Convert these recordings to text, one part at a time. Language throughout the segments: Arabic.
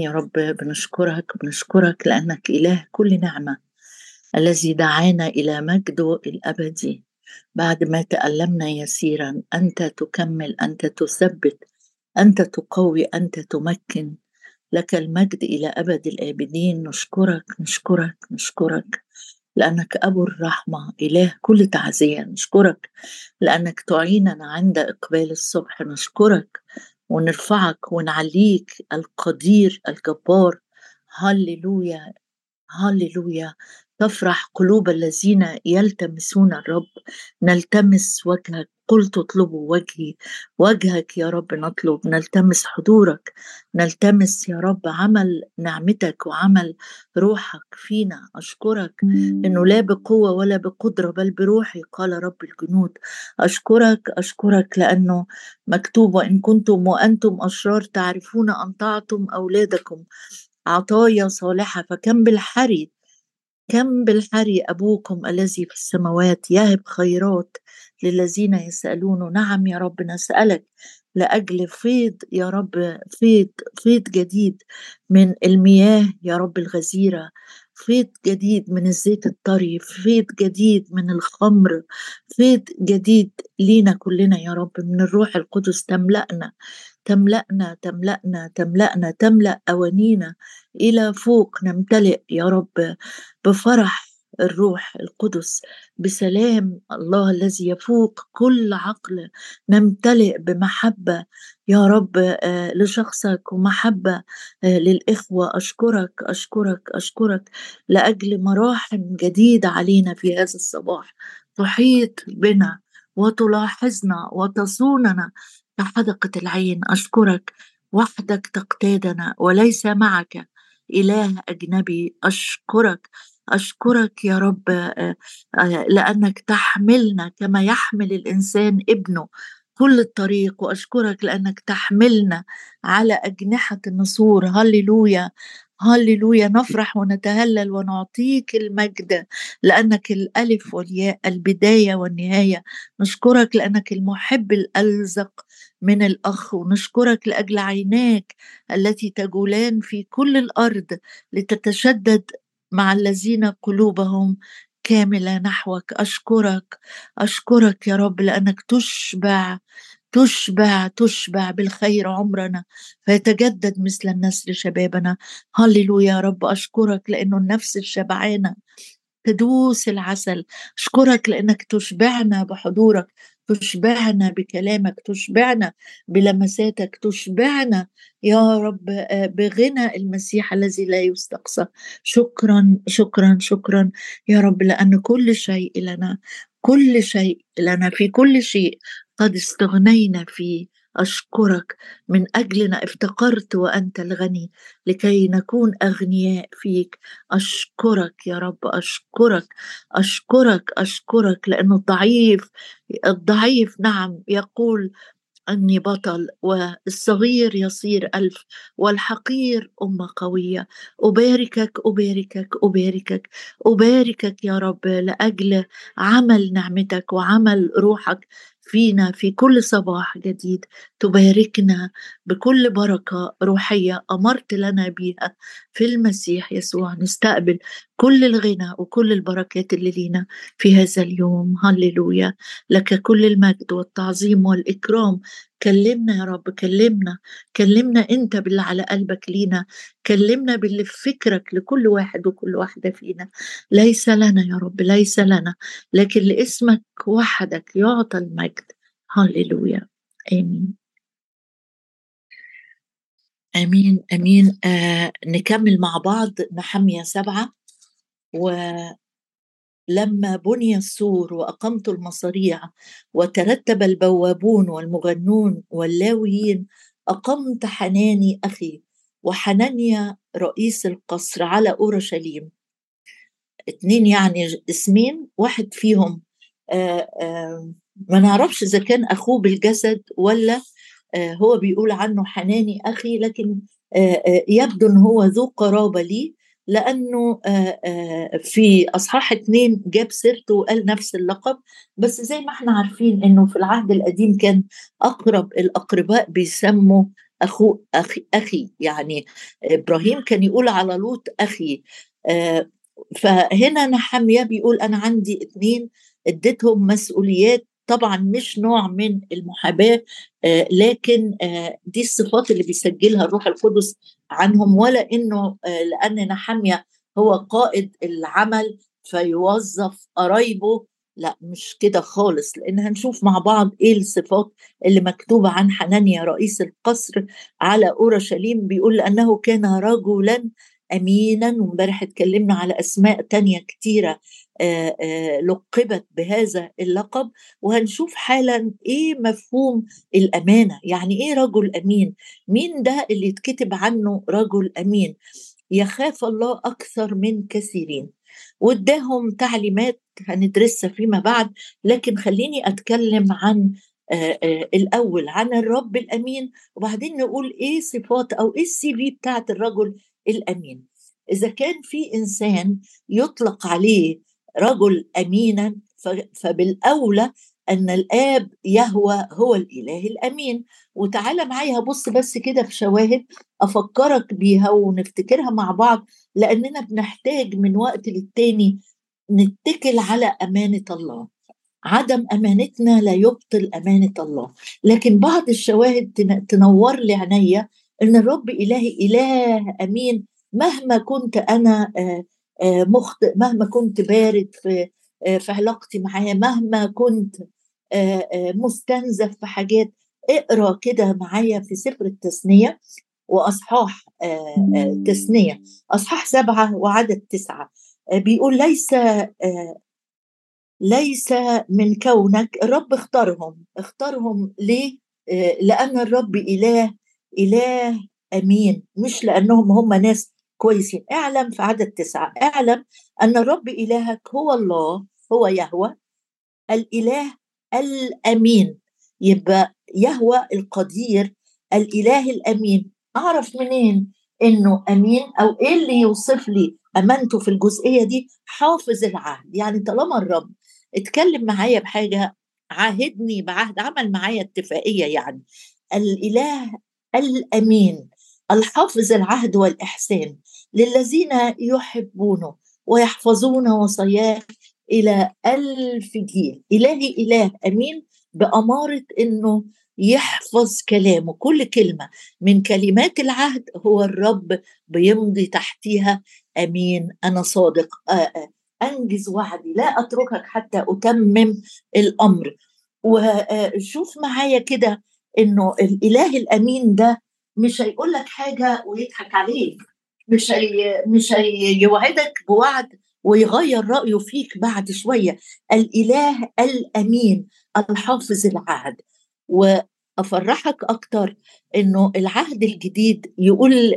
يا رب بنشكرك بنشكرك لأنك إله كل نعمة الذي دعانا إلى مجده الأبدي بعد ما تألمنا يسيرا أنت تكمل أنت تثبت أنت تقوي أنت تمكن. لك المجد إلى أبد الآبدين. نشكرك نشكرك نشكرك لأنك أبو الرحمة إله كل تعزية. نشكرك لأنك تعيننا عند إقبال الصبح. نشكرك ونرفعك ونعليك القدير الجبار. هللويا هللويا. تفرح قلوب الذين يلتمسون الرب. نلتمس وجهك قلت اطلبوا وجهي وجهك يا رب نطلب نلتمس حضورك نلتمس يا رب عمل نعمتك وعمل روحك فينا. أشكرك إنه لا بقوة ولا بقدرة بل بروحي قال رب الجنود. أشكرك أشكرك لأنه مكتوب وإن كنتم وأنتم أشرار تعرفون أن تعطم أولادكم عطايا صالحة. فكم بالحري كم بالحري أبوكم الذي في السماوات يهب خيرات للذين يسألونه نعم يا رب نسألك لأجل فيض يا رب فيض فيض جديد من المياه يا رب الغزيرة فيض جديد من الزيت الطري فيض جديد من الخمر فيض جديد لينا كلنا يا رب من الروح القدس تملأنا. تملأنا تملأنا تملأنا تملأ أوانينا إلى فوق. نمتلئ يا رب بفرح الروح القدس. بسلام الله الذي يفوق كل عقل. نمتلئ بمحبة يا رب آه، لشخصك. ومحبة آه، للإخوة. أشكرك أشكرك أشكرك لأجل مراحم جديدة علينا في هذا الصباح. تحيط بنا وتلاحظنا وتصوننا كحدقه العين أشكرك وحدك تقتادنا وليس معك. إله أجنبي أشكرك أشكرك يا رب آه، آه، لأنك تحملنا كما يحمل الإنسان ابنه كل الطريق وأشكرك لأنك تحملنا على أجنحة النسور. هللويا. هللويا نفرح ونتهلل ونعطيك المجد لأنك الألف والياء البداية والنهاية. نشكرك لأنك المحب الألزق من الأخ ونشكرك لأجل عيناك التي تجولان في كل الأرض لتتشدد مع الذين قلوبهم كاملة نحوك. أشكرك أشكرك يا رب لأنك تشبع تشبع تشبع بالخير عمرنا فيتجدد مثل النسر شبابنا. هللويا يا رب أشكرك لأنه النفس الشبعانة تدوس العسل. أشكرك لأنك تشبعنا بحضورك تشبعنا بكلامك تشبعنا بلمساتك تشبعنا يا رب آه، بغنى المسيح الذي لا يستقصى. شكرا شكرا شكرا يا رب لأن كل شيء لنا كل شيء لنا في كل شيء قد استغنينا فيه أشكرك من أجلنا افتقرت وأنت الغني لكي نكون أغنياء فيك. أشكرك يا رب أشكرك أشكرك أشكرك لأنه الضعيف الضعيف نعم يقول أني بطل والصغير يصير ألف والحقير أمة قوية. أباركك أباركك أباركك أباركك يا رب لأجل عمل نعمتك وعمل روحك. فينا في كل صباح جديد تباركنا بكل بركة روحية أمرت لنا بها في المسيح يسوع نستقبل كل الغنى وكل البركات اللي لينا في هذا اليوم. هللويا. لك كل المجد والتعظيم والإكرام كلمنا يا رب كلمنا كلمنا أنت باللي على قلبك لينا كلمنا باللي في فكرك لكل واحد وكل واحدة فينا. ليس لنا يا رب ليس لنا لكن لاسمك وحدك يعطى المجد. هللويا. آمين. آمين آمين. آه نكمل مع بعض محمية سبعة ولما بني السور وأقمت المصاريع وترتب البوابون والمغنون واللاويين أقمت حناني أخي وحنانيا رئيس القصر على أورشليم. اتنين يعني اسمين واحد فيهم آآ آآ ما نعرفش إذا كان أخوه بالجسد ولا هو بيقول عنه حناني أخي لكن يبدو أن هو ذو قرابة لي. لأنه في أصحاح اتنين جاب سيرته وقال نفس اللقب بس زي ما إحنا عارفين أنه في العهد القديم كان أقرب الأقرباء بيسموا أخو أخي أخي. يعني إبراهيم كان يقول على لوط أخي. آه، فهنا نحمية بيقول أنا عندي اثنين اديتهم مسؤوليات طبعا مش نوع من المحاباة آه، لكن آه، دي الصفات اللي بيسجلها الروح القدس عنهم ولا إنه لأن نحمية هو قائد العمل فيوظف قرايبه لا مش كده خالص. لأن هنشوف مع بعض إيه الصفات اللي مكتوبة عن حنانيا رئيس القصر على أورشليم بيقول انه كان رجلا امينا وامبارح اتكلمنا على أسماء تانية كتيرة لقبت بهذا اللقب. وهنشوف حالا إيه مفهوم الأمانة. يعني إيه رجل أمين؟ مين ده اللي يتكتب عنه رجل أمين؟ يخاف الله أكثر من كثيرين. واداهم تعليمات هندرسها فيما بعد. لكن خليني أتكلم عن الأول عن الرب الأمين. وبعدين نقول إيه صفات أو إيه السي في بتاعت الرجل الأمين. إذا كان في إنسان يطلق عليه رجل امينا فبالأولى أن الآب يهوى هو الإله الأمين. وتعالى معايا بص بس كده في شواهد أفكرك بيها ونفتكرها مع بعض لأننا بنحتاج من وقت للتاني نتكل على أمانة الله. عدم أمانتنا لا يبطل أمانة الله. لكن بعض الشواهد تنور لي عينيا إن الرب إلهي إله أمين مهما كنت أنا مخطئ مهما كنت بارد في في علاقتي معاه مهما كنت مستنزف في حاجات اقرأ كده معايا في سفر التثنية وأصحاح تثنية. أصحاح سبعة وعدد تسعة. بيقول ليس ليس من كونك الرب اختارهم. اختارهم ليه؟ لأن الرب إله إله أمين مش لأنهم هم ناس كويسين. اعلم في عدد تسعة. اعلم أن الرب إلهك هو الله هو يهوى الإله الأمين. يبقى يهوى القدير الإله الأمين. أعرف منين إنه أمين؟ أو إيه اللي يوصف لي أمانته في الجزئية دي؟ حافظ العهد. يعني طالما الرب اتكلم معايا بحاجة عاهدني بعهد عمل معايا اتفاقية يعني. الإله الأمين الحافظ العهد والإحسان للذين يحبونه ويحفظون وصاياه إلى ألف جيل. الهي إله أمين بأمارة إنه يحفظ كلامه. كل كلمة من كلمات العهد هو الرب بيمضي تحتها أمين أنا صادق. أنجز وعدي. لا أتركك حتى أتمم الأمر. وشوف معايا كده إنه الإله الأمين ده مش هيقول لك حاجة ويضحك عليك. مش هي مش هيوعدك بوعد ويغير رأيه فيك بعد شوية. الإله الأمين الحافظ العهد. وأفرحك أكتر إنه العهد الجديد يقول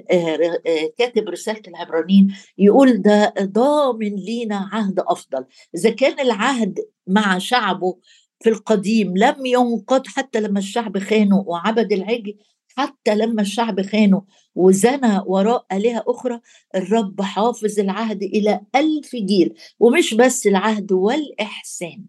كاتب رسالة العبرانيين يقول ده ضامن لينا عهد أفضل. إذا كان العهد مع شعبه في القديم لم ينقض حتى لما الشعب خانه وعبد العجل حتى لما الشعب خانه وزنى وراء آلهة أخرى الرب حافظ العهد إلى ألف جيل. ومش بس العهد والإحسان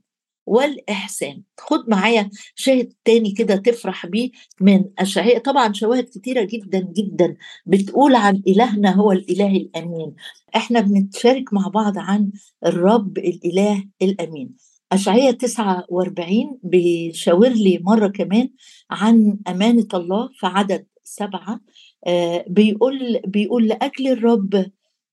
والإحسان. خد معايا شاهد تاني كده تفرح بيه من أشعياء. طبعا شواهد كتيرة جدا جدا بتقول عن إلهنا هو الإله الأمين. إحنا بنتشارك مع بعض عن الرب الإله الأمين. أشعية 49 بيشاور لي مرة كمان عن أمانة الله في عدد سبعة آه بيقول بيقول لأجل الرب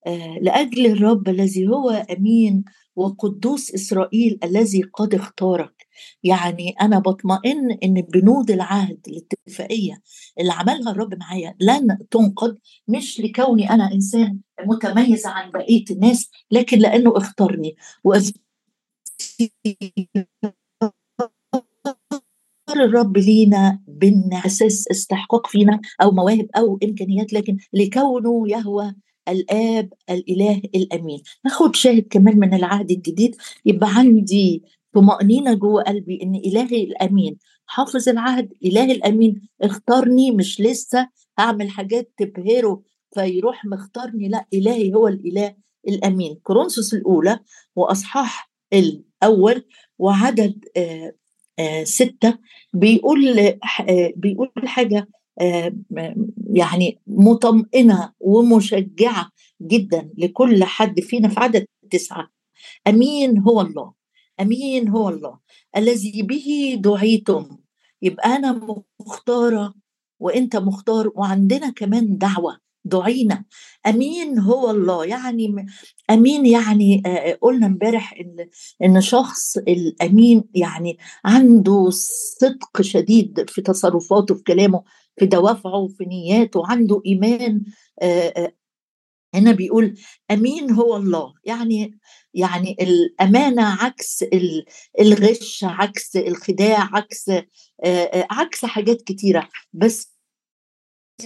آه لأجل الرب الذي هو أمين وقدوس إسرائيل الذي قد اختارك. يعني أنا بطمئن إن بنود العهد الاتفاقية اللي عملها الرب معايا لن تنقض مش لكوني أنا إنسان متميز عن بقية الناس لكن لأنه اختارني. الرب لينا بانعكاس استحقاق فينا أو مواهب أو إمكانيات لكن لكونه يهوى الآب الإله الأمين. ناخد شاهد كمان من العهد الجديد. يبقى عندي طمأنينة جوه قلبي إن إلهي الأمين حافظ العهد إلهي الأمين اختارني مش لسه هعمل حاجات تبهره فيروح مختارني لا إلهي هو الإله الأمين. كورنثوس الأولى وأصحاح الأول وعدد آه آه ستة بيقول آه بيقول حاجة يعني مطمئنة ومشجعة جدا لكل حد فينا في عدد تسعة. أمين هو الله. أمين هو الله. الذي به دعيتم. يبقى أنا مختارة وأنت مختار وعندنا كمان دعوة دعينا. أمين هو الله. يعني أمين يعني قلنا امبارح إن إن شخص الأمين يعني عنده صدق شديد في تصرفاته في كلامه في دوافعه في نياته عنده إيمان هنا بيقول أمين هو الله. يعني يعني الأمانة عكس الغش عكس الخداع عكس عكس حاجات كتيرة. بس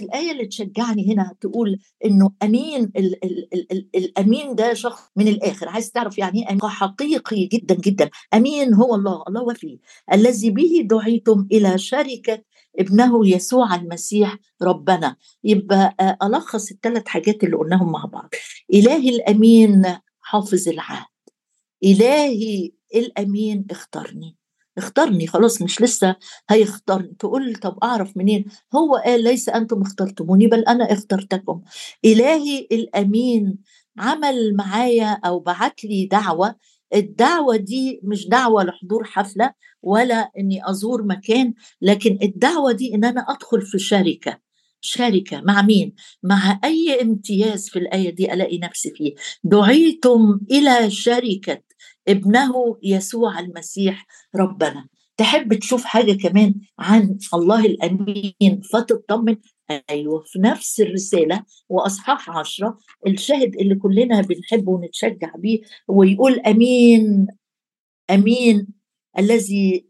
الآية اللي تشجعني هنا تقول إنه أمين ال ال ال ال الأمين ده شخص من الآخر. عايز تعرف يعني إيه حقيقي جدا جدا. أمين هو الله الله وفي. الذي به دعيتم إلى شركة ابنه يسوع المسيح ربنا. يبقى ألخص الثلاث حاجات اللي قلناهم مع بعض. إلهي الأمين حافظ العهد. إلهي الأمين اختارني. اختارني خلاص مش لسه هيختارني. تقول طب أعرف منين؟ هو قال ليس أنتم اخترتموني بل أنا اخترتكم. إلهي الأمين عمل معايا أو بعت لي دعوة. الدعوة دي مش دعوة لحضور حفلة ولا إني أزور مكان لكن الدعوة دي إن أنا أدخل في شركة. شركة مع مين؟ مع أي امتياز في الآية دي ألاقي نفسي فيه. دعيتم إلى شركة ابنه يسوع المسيح ربنا. تحب تشوف حاجة كمان عن الله الأمين فتطمن؟ أيوة في نفس الرسالة وأصحاح عشرة الشاهد اللي كلنا بنحبه ونتشجع بيه ويقول أمين أمين الذي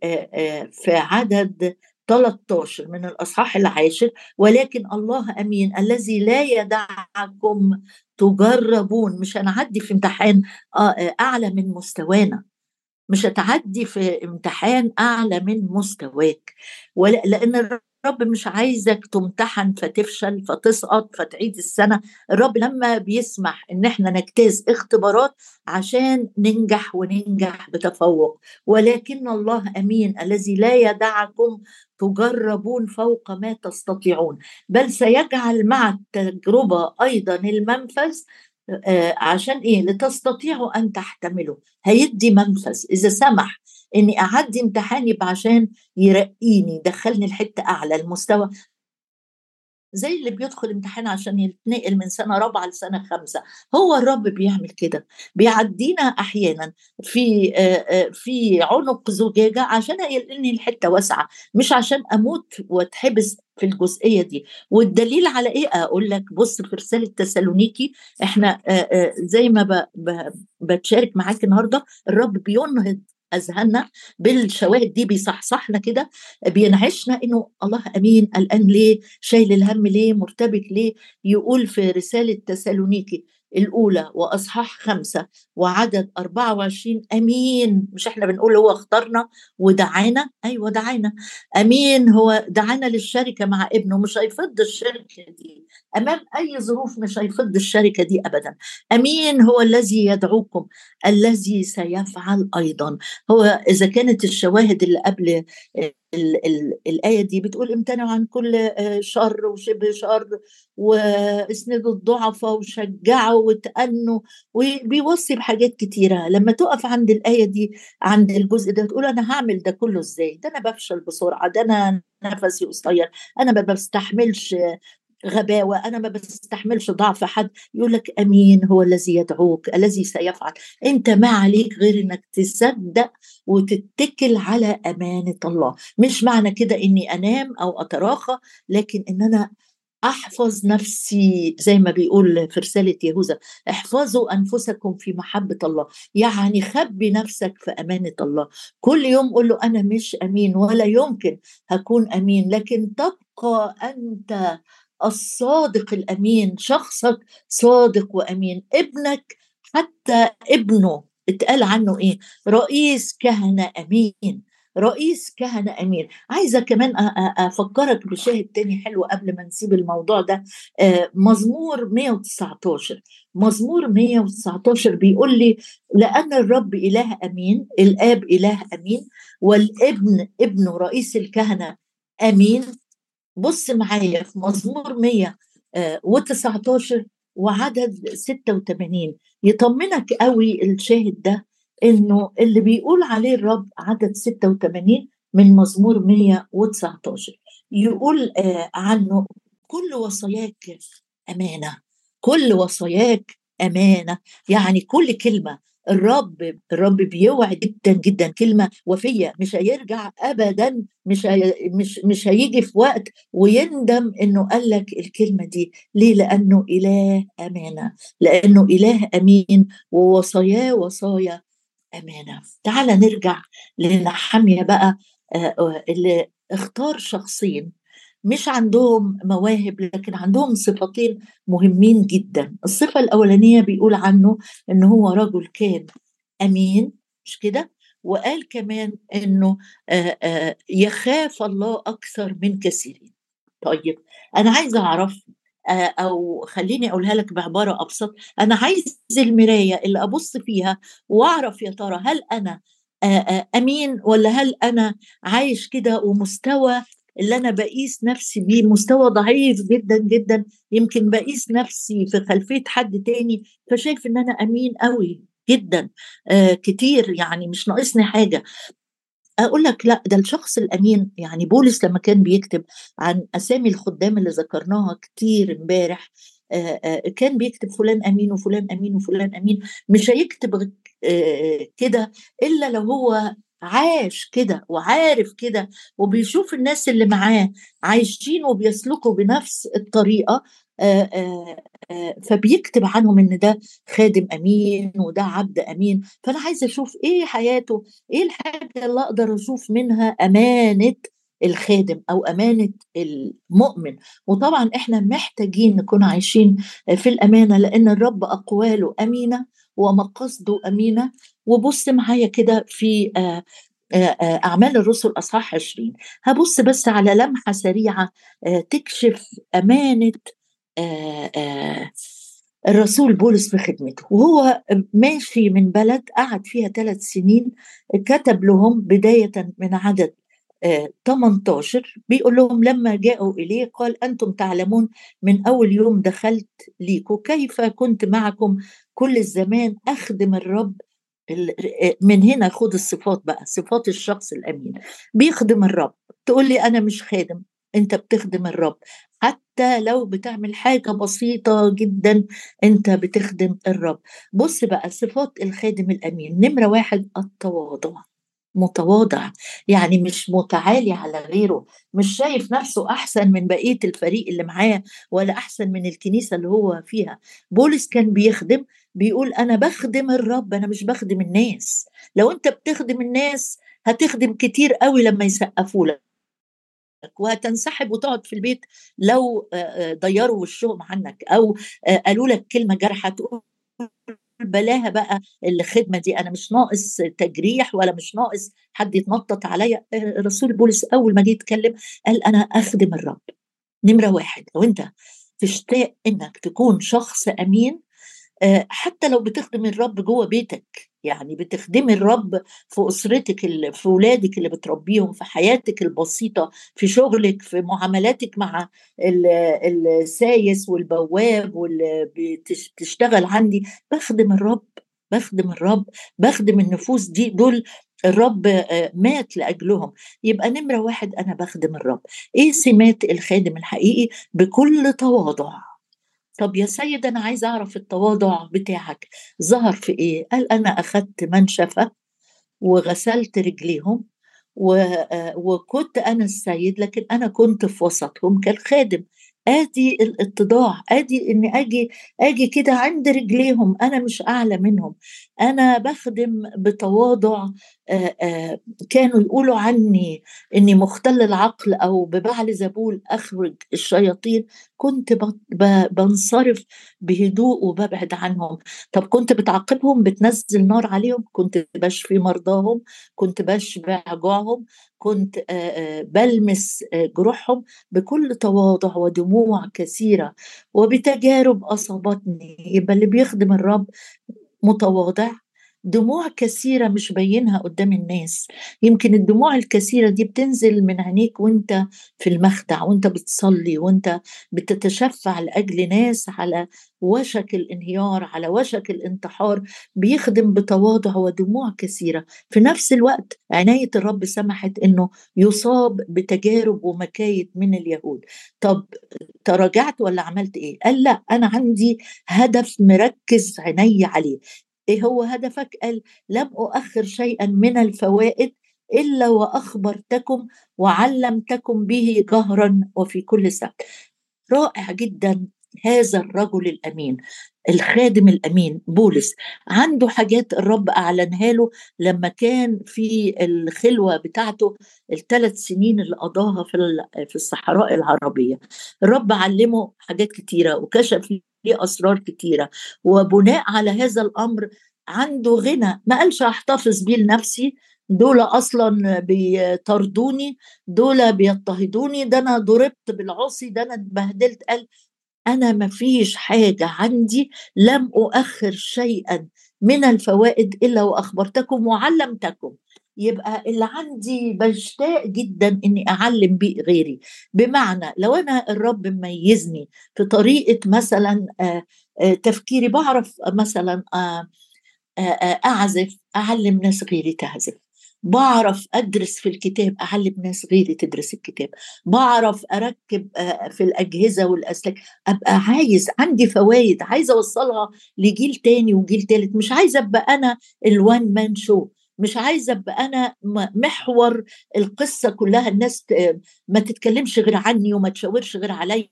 في عدد 13 من الأصحاح العاشر ولكن الله أمين الذي لا يدعكم تجربون. مش هنعدي في امتحان أعلى من مستوانا. مش هتعدي في امتحان أعلى من مستواك. لأن الرب مش عايزك تمتحن فتفشل فتسقط فتعيد السنة. الرب لما بيسمح إن إحنا نجتاز اختبارات عشان ننجح وننجح بتفوق. ولكن الله أمين الذي لا يدعكم تجربون فوق ما تستطيعون. بل سيجعل مع التجربة أيضا المنفذ آه عشان إيه؟ لتستطيعوا أن تحتملوا. هيدي منفذ. إذا سمح إني أعدي امتحان يبقى عشان يرقيني يدخلني لحتة أعلى المستوى. زي اللي بيدخل امتحان عشان يتنقل من سنة رابعة لسنة خمسه هو الرب بيعمل كده. بيعدينا أحيانا في في عنق زجاجة عشان ينقلني لحتة واسعة مش عشان أموت وأتحبس في الجزئية دي. والدليل على إيه؟ أقول لك بص في رسالة تسالونيكي إحنا زي ما بتشارك معاك النهارده الرب بينهض أذهاننا بالشواهد دي بيصحصحنا كده بينعشنا إنه الله أمين قلقان ليه؟ شايل الهم ليه؟ مرتبك ليه؟ يقول في رسالة تسالونيكي الأولى وأصحاح خمسة وعدد 24 أمين. مش إحنا بنقول هو اختارنا ودعانا؟ أيوة دعانا. أمين هو دعانا للشركة مع ابنه مش هيفض الشركة دي. أمام أي ظروف مش هيفض الشركة دي أبدا. أمين هو الذي يدعوكم الذي سيفعل أيضا. هو إذا كانت الشواهد اللي قبل ال ال الآية دي بتقول امتنعوا عن كل شر وشبه شر وأسندوا الضعفاء وشجعوا وتأنوا وبيوصي بحاجات كتيرة. لما تقف عند الآية دي عند الجزء ده تقول أنا هعمل ده كله إزاي؟ ده أنا بفشل بسرعة ده أنا نفسي قصير أنا ما بستحملش غباوة أنا ما بستحملش ضعف حد. يقول لك أمين هو الذي يدعوك الذي سيفعل. أنت ما عليك غير أنك تصدق وتتكل على أمانة الله. مش معنى كده أني أنام أو أتراخى لكن أن أنا أحفظ نفسي زي ما بيقول في رسالة يهوذا. احفظوا أنفسكم في محبة الله. يعني خبي نفسك في أمانة الله. كل يوم قول له أنا مش أمين ولا يمكن هكون أمين. لكن تبقى أنت الصادق الأمين شخصك صادق وأمين ابنك حتى ابنه. اتقال عنه إيه؟ رئيس كهنة أمين رئيس كهنة أمين. عايزة كمان أفكرك بشاهد تاني حلو قبل ما نسيب الموضوع ده. مزمور 119 مزمور 119 بيقول لي لأن الرب إله أمين الآب إله أمين والابن ابنه رئيس الكهنة أمين بص معايا في مزمور 119 آه، وعدد 86 يطمنك قوي الشاهد ده إنه اللي بيقول عليه الرب عدد 86 من مزمور 119 يقول آه، عنه كل وصاياك أمانة كل وصاياك أمانة. يعني كل كلمة الرب الرب بيوعد جدا جدا كلمة وفية مش هيرجع ابدا مش هي مش مش هيجي في وقت ويندم إنه قال لك الكلمة دي. ليه؟ لأنه إله أمانة لأنه إله أمين ووصاياه وصايا أمانة. تعال نرجع لنحمية بقى اللي اختار شخصين. مش عندهم مواهب لكن عندهم صفتين مهمين جدا. الصفة الأولانية بيقول عنه إن هو رجل كان أمين مش كده؟ وقال كمان إنه يخاف الله أكثر من كثيرين. طيب أنا عايزة أعرف أو خليني أقولها لك بعبارة أبسط. أنا عايز المراية اللي أبص فيها وأعرف يا ترى هل أنا أمين ولا هل أنا عايش كده ومستوى اللي أنا بقيس نفسي بيه مستوى ضعيف جدا جدا. يمكن بقيس نفسي في خلفية حد تاني فشايف إن أنا أمين قوي جدا. آه كتير يعني مش ناقصني حاجة. أقول لك لأ ده الشخص الأمين يعني بولس لما كان بيكتب عن أسامي الخدام اللي ذكرناها كتير امبارح كان بيكتب فلان أمين وفلان أمين وفلان أمين. مش هيكتب كده إلا لو هو عاش كده وعارف كده وبيشوف الناس اللي معاه عايشين وبيسلكوا بنفس الطريقة فبيكتب عنهم إن ده خادم أمين وده عبد أمين. فأنا عايزة أشوف إيه حياته إيه الحاجة اللي أقدر أشوف منها أمانة الخادم أو أمانة المؤمن. وطبعا إحنا محتاجين نكون عايشين في الأمانة لأن الرب أقواله أمينة ومقاصده أمينة. وبص معايا كده في أعمال الرسل أصحاح 20 هبص بس على لمحة سريعة تكشف أمانة الرسول بولس في خدمته. وهو ماشي من بلد قعد فيها ثلاث سنين كتب لهم بداية من عدد 18 بيقول لهم لما جاءوا إليه قال أنتم تعلمون من أول يوم دخلت ليكم كيف كنت معكم كل الزمان؟ أخدم الرب من هنا خد الصفات بقى صفات الشخص الأمين. بيخدم الرب. تقول لي أنا مش خادم أنت بتخدم الرب. حتى لو بتعمل حاجة بسيطة جدا أنت بتخدم الرب. بص بقى صفات الخادم الأمين. نمرة واحد التواضع. متواضع يعني مش متعالي على غيره مش شايف نفسه أحسن من بقية الفريق اللي معاه ولا أحسن من الكنيسة اللي هو فيها. بولس كان بيخدم بيقول أنا بخدم الرب أنا مش بخدم الناس. لو أنت بتخدم الناس هتخدم كتير قوي لما يسقفوا لك. وهتنسحب وتقعد في البيت لو ضيروا وشهم عنك أو قالوا لك كلمة جارحة تقول بلاها بقى الخدمة دي. أنا مش ناقص تجريح ولا مش ناقص حد يتنطط عليا. رسول بولس أول ما جه يتكلم قال أنا أخدم الرب. نمرة واحد لو أنت تشتاق إنك تكون شخص أمين حتى لو بتخدم الرب جوه بيتك يعني بتخدمي الرب في أسرتك في ولادك اللي بتربيهم في حياتك البسيطة في شغلك في معاملاتك مع السايس والبواب واللي بتشتغل عندي. بخدم الرب بخدم الرب بخدم النفوس دي دول الرب مات لأجلهم. يبقى نمرة واحد أنا بخدم الرب. إيه سمات الخادم الحقيقي؟ بكل تواضع. طب يا سيد أنا عايز أعرف التواضع بتاعك. ظهر في إيه؟ قال أنا اخذت منشفة وغسلت رجليهم وكنت أنا السيد لكن أنا كنت في وسطهم كالخادم. آدي الاتضاع آدي إني أجي أجي كده عند رجليهم أنا مش أعلى منهم. أنا بخدم بتواضع كانوا يقولوا عني إني مختل العقل أو ببعل زبول أخرج الشياطين كنت بنصرف بهدوء وببعد عنهم. طب كنت بتعاقبهم بتنزل نار عليهم؟ كنت بشفي مرضاهم؟ كنت بشبع جوعهم؟ كنت بلمس جروحهم؟ بكل تواضع ودموع كثيرة. وبتجارب أصابتني. يبقى اللي بيخدم الرب متواضع. دموع كثيرة مش بينها قدام الناس. يمكن الدموع الكثيرة دي بتنزل من عينيك وانت في المخدع وانت بتصلي وانت بتتشفع لأجل ناس على وشك الانهيار على وشك الانتحار بيخدم بتواضع ودموع كثيرة. في نفس الوقت عناية الرب سمحت إنه يصاب بتجارب ومكايد من اليهود. طب تراجعت ولا عملت إيه؟ قال لا أنا عندي هدف مركز عيني عليه. إيه هو هدفك؟ قال لم أؤخر شيئا من الفوائد إلا وأخبرتكم وعلمتكم به جهرا وفي كل سبت رائع جدا هذا الرجل الأمين الخادم الأمين بولس. عنده حاجات الرب أعلنها له لما كان في الخلوة بتاعته الثلاث سنين اللي قضاها في في الصحراء العربية. الرب علمه حاجات كتيرة وكشف ليه اسرار كتيرة. وبناء على هذا الأمر عنده غنى. ما قالش أحتفظ بيه لنفسي. دول أصلا بيطردوني دول بيضطهدوني. ده أنا ضربت بالعصي ده أنا اتبهدلت. قال أنا ما فيش حاجة عندي لم أؤخر شيئا من الفوائد إلا وأخبرتكم وعلمتكم. يبقى اللي عندي بشتاق جدا إني أعلم بيه غيري. بمعنى لو أنا الرب ميزني في طريقة مثلا تفكيري بعرف مثلا أعزف أعلم ناس غيري تعزف. بعرف أدرس في الكتاب أعلم ناس غيري تدرس الكتاب. بعرف أركب في الأجهزة والأسلاك. أبقى عايز عندي فوائد عايزه أوصلها لجيل تاني وجيل تالت. مش عايزه أبقى أنا الوان مان شو مش عايزة أبقى أنا محور القصة كلها. الناس ما تتكلمش غير عني وما تشاورش غير عليا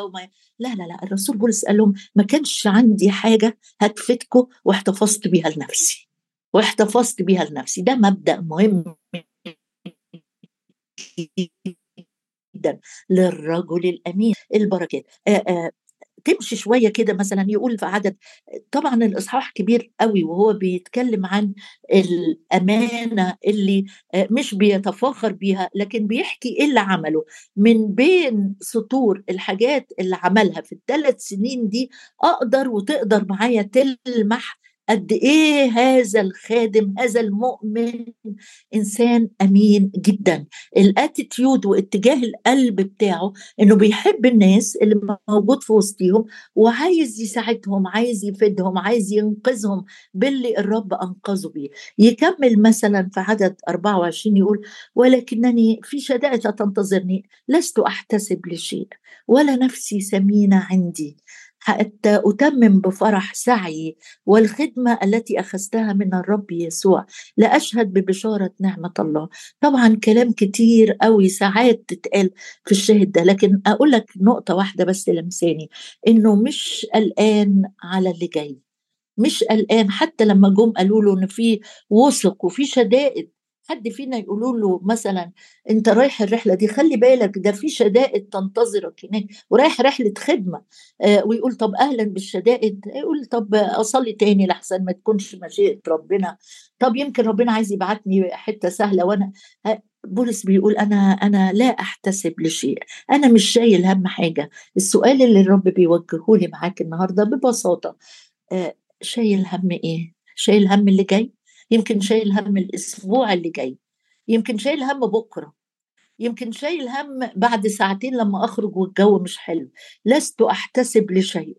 وما لا لا لا الرسول بولس قال لهم ما كانش عندي حاجة هتفيدكم واحتفظت بيها لنفسي واحتفظت بيها لنفسي. ده مبدأ مهم جدا للرجل الأمين. البركات. آآ آآ تمشي شوية كده مثلا يقول في عدد طبعا الإصحاح كبير قوي وهو بيتكلم عن الأمانة اللي مش بيتفاخر بيها لكن بيحكي إيه اللي عمله. من بين سطور الحاجات اللي عملها في الثلاث سنين دي أقدر وتقدر معايا تلمح قد إيه هذا الخادم هذا المؤمن إنسان أمين جدا. الأتيتيود واتجاه القلب بتاعه إنه بيحب الناس اللي موجود في وسطهم وعايز يساعدهم عايز يفيدهم عايز ينقذهم باللي الرب أنقذه بيه. يكمل مثلا في عدد 24 يقول ولكنني في شدائد تنتظرني لست أحتسب لشيء ولا نفسي سمينة عندي. حتى أتمم بفرح سعي والخدمة التي أخذتها من الرب يسوع. لأشهد ببشارة نعمة الله. طبعا كلام كتير قوي ساعات تتقال في الشاهد ده لكن أقول لك نقطة واحدة بس لمساني. إنه مش قلقان على اللي جاي. مش قلقان حتى لما جم قالوا له إن في وثق وفي شدائد. حد فينا يقولوا له مثلا أنت رايح الرحلة دي خلي بالك ده في شدائد تنتظرك هناك. ورايح رحلة خدمة آه ويقول طب أهلا بالشدائد. يقول طب أصلي تاني لحسن ما تكونش مشيئة ربنا. طب يمكن ربنا عايز يبعتني حتة سهلة وأنا بولس بيقول أنا أنا لا أحتسب لشيء أنا مش شايل هم حاجة. السؤال اللي الرب بيوجهه لي معاك النهارده ببساطة آه شايل هم إيه؟ شايل هم اللي جاي؟ يمكن شايل هم الأسبوع اللي جاي يمكن شايل هم بكرة يمكن شايل هم بعد ساعتين لما أخرج والجو مش حلو. لست أحتسب لشيء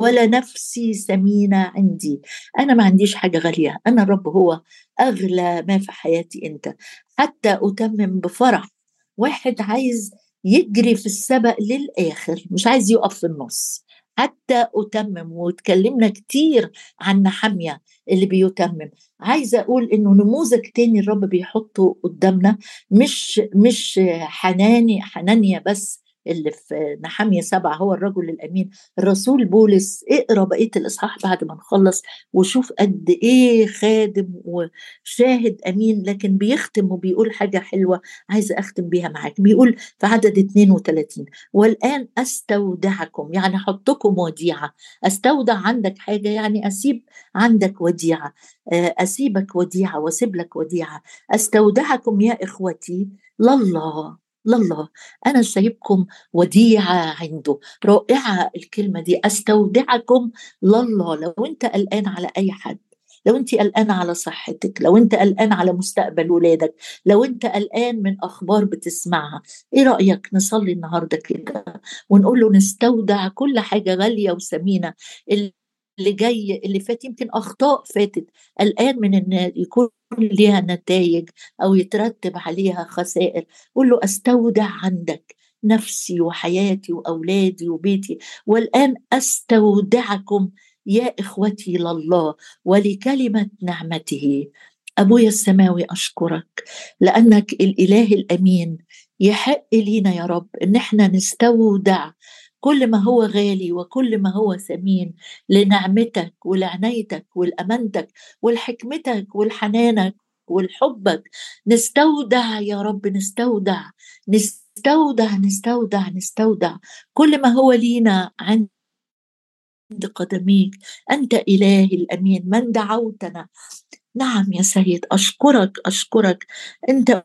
ولا نفسي ثمينة عندي. أنا ما عنديش حاجة غالية. أنا الرب هو أغلى ما في حياتي أنت. حتى أتمم بفرح. واحد عايز يجري في السبق للآخر مش عايز يقف في النص. حتى أتمم وتكلمنا كتير عن نحمية اللي بيتمم. عايزة أقول إنه نموذج تاني الرب بيحطه قدامنا مش مش حناني حنانيا بس اللي في نحمية سبعة هو الرجل الأمين. الرسول بولس اقرأ بقية الإصحاح بعد ما نخلص وشوف قد إيه خادم وشاهد أمين لكن بيختم وبيقول حاجة حلوة عايزة أختم بيها معاك. بيقول في عدد 32 والآن أستودعكم يعني أحطكم وديعة. أستودع عندك حاجة يعني أسيب عندك وديعة. أسيبك وديعة وأسيب لك وديعة. أستودعكم يا إخوتي لله. لله أنا سايبكم وديعة عنده. رائعة الكلمة دي أستودعكم لله. لو أنت قلقان على أي حد لو أنت قلقان على صحتك لو أنت قلقان على مستقبل ولادك لو أنت قلقان من أخبار بتسمعها إيه رأيك نصلي النهارده كده ونقول له نستودع كل حاجة غالية وثمينه اللي جاي اللي فات يمكن أخطاء فاتت. قلقان من إن يكون ليها نتائج أو يترتب عليها خسائر. قول له أستودع عندك نفسي وحياتي وأولادي وبيتي. والآن أستودعكم يا إخوتي لله ولكلمة نعمته. أبويا السماوي أشكرك لأنك الإله الأمين. يحق لينا يا رب إن إحنا نستودع كل ما هو غالي وكل ما هو ثمين لنعمتك ولعنايتك ولامانتك ولحكمتك ولحنانك ولحبك نستودع يا رب نستودع نستودع نستودع نستودع. كل ما هو لينا عند قدميك. أنت إلهي الأمين من دعوتنا؟ نعم يا سيد أشكرك أشكرك. أنت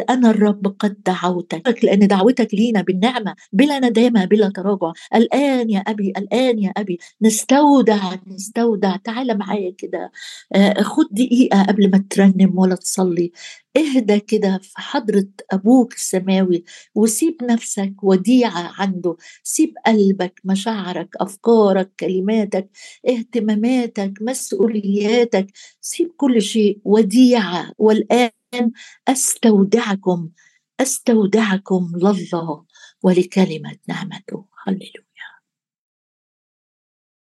أنا الرب قد دعوتك لأن دعوتك لينا بالنعمة بلا ندامة بلا تراجع. الآن يا أبي الآن يا أبي نستودع نستودع. تعال معايا كده. آه، خد دقيقة قبل ما ترنم ولا تصلي. اهدى كده في حضرة أبوك السماوي وسيب نفسك وديعة عنده. سيب قلبك مشاعرك أفكارك كلماتك اهتماماتك مسؤولياتك. سيب كل شيء وديعة والآن أستودعكم أستودعكم لله ولكلمة نعمته. هللويا.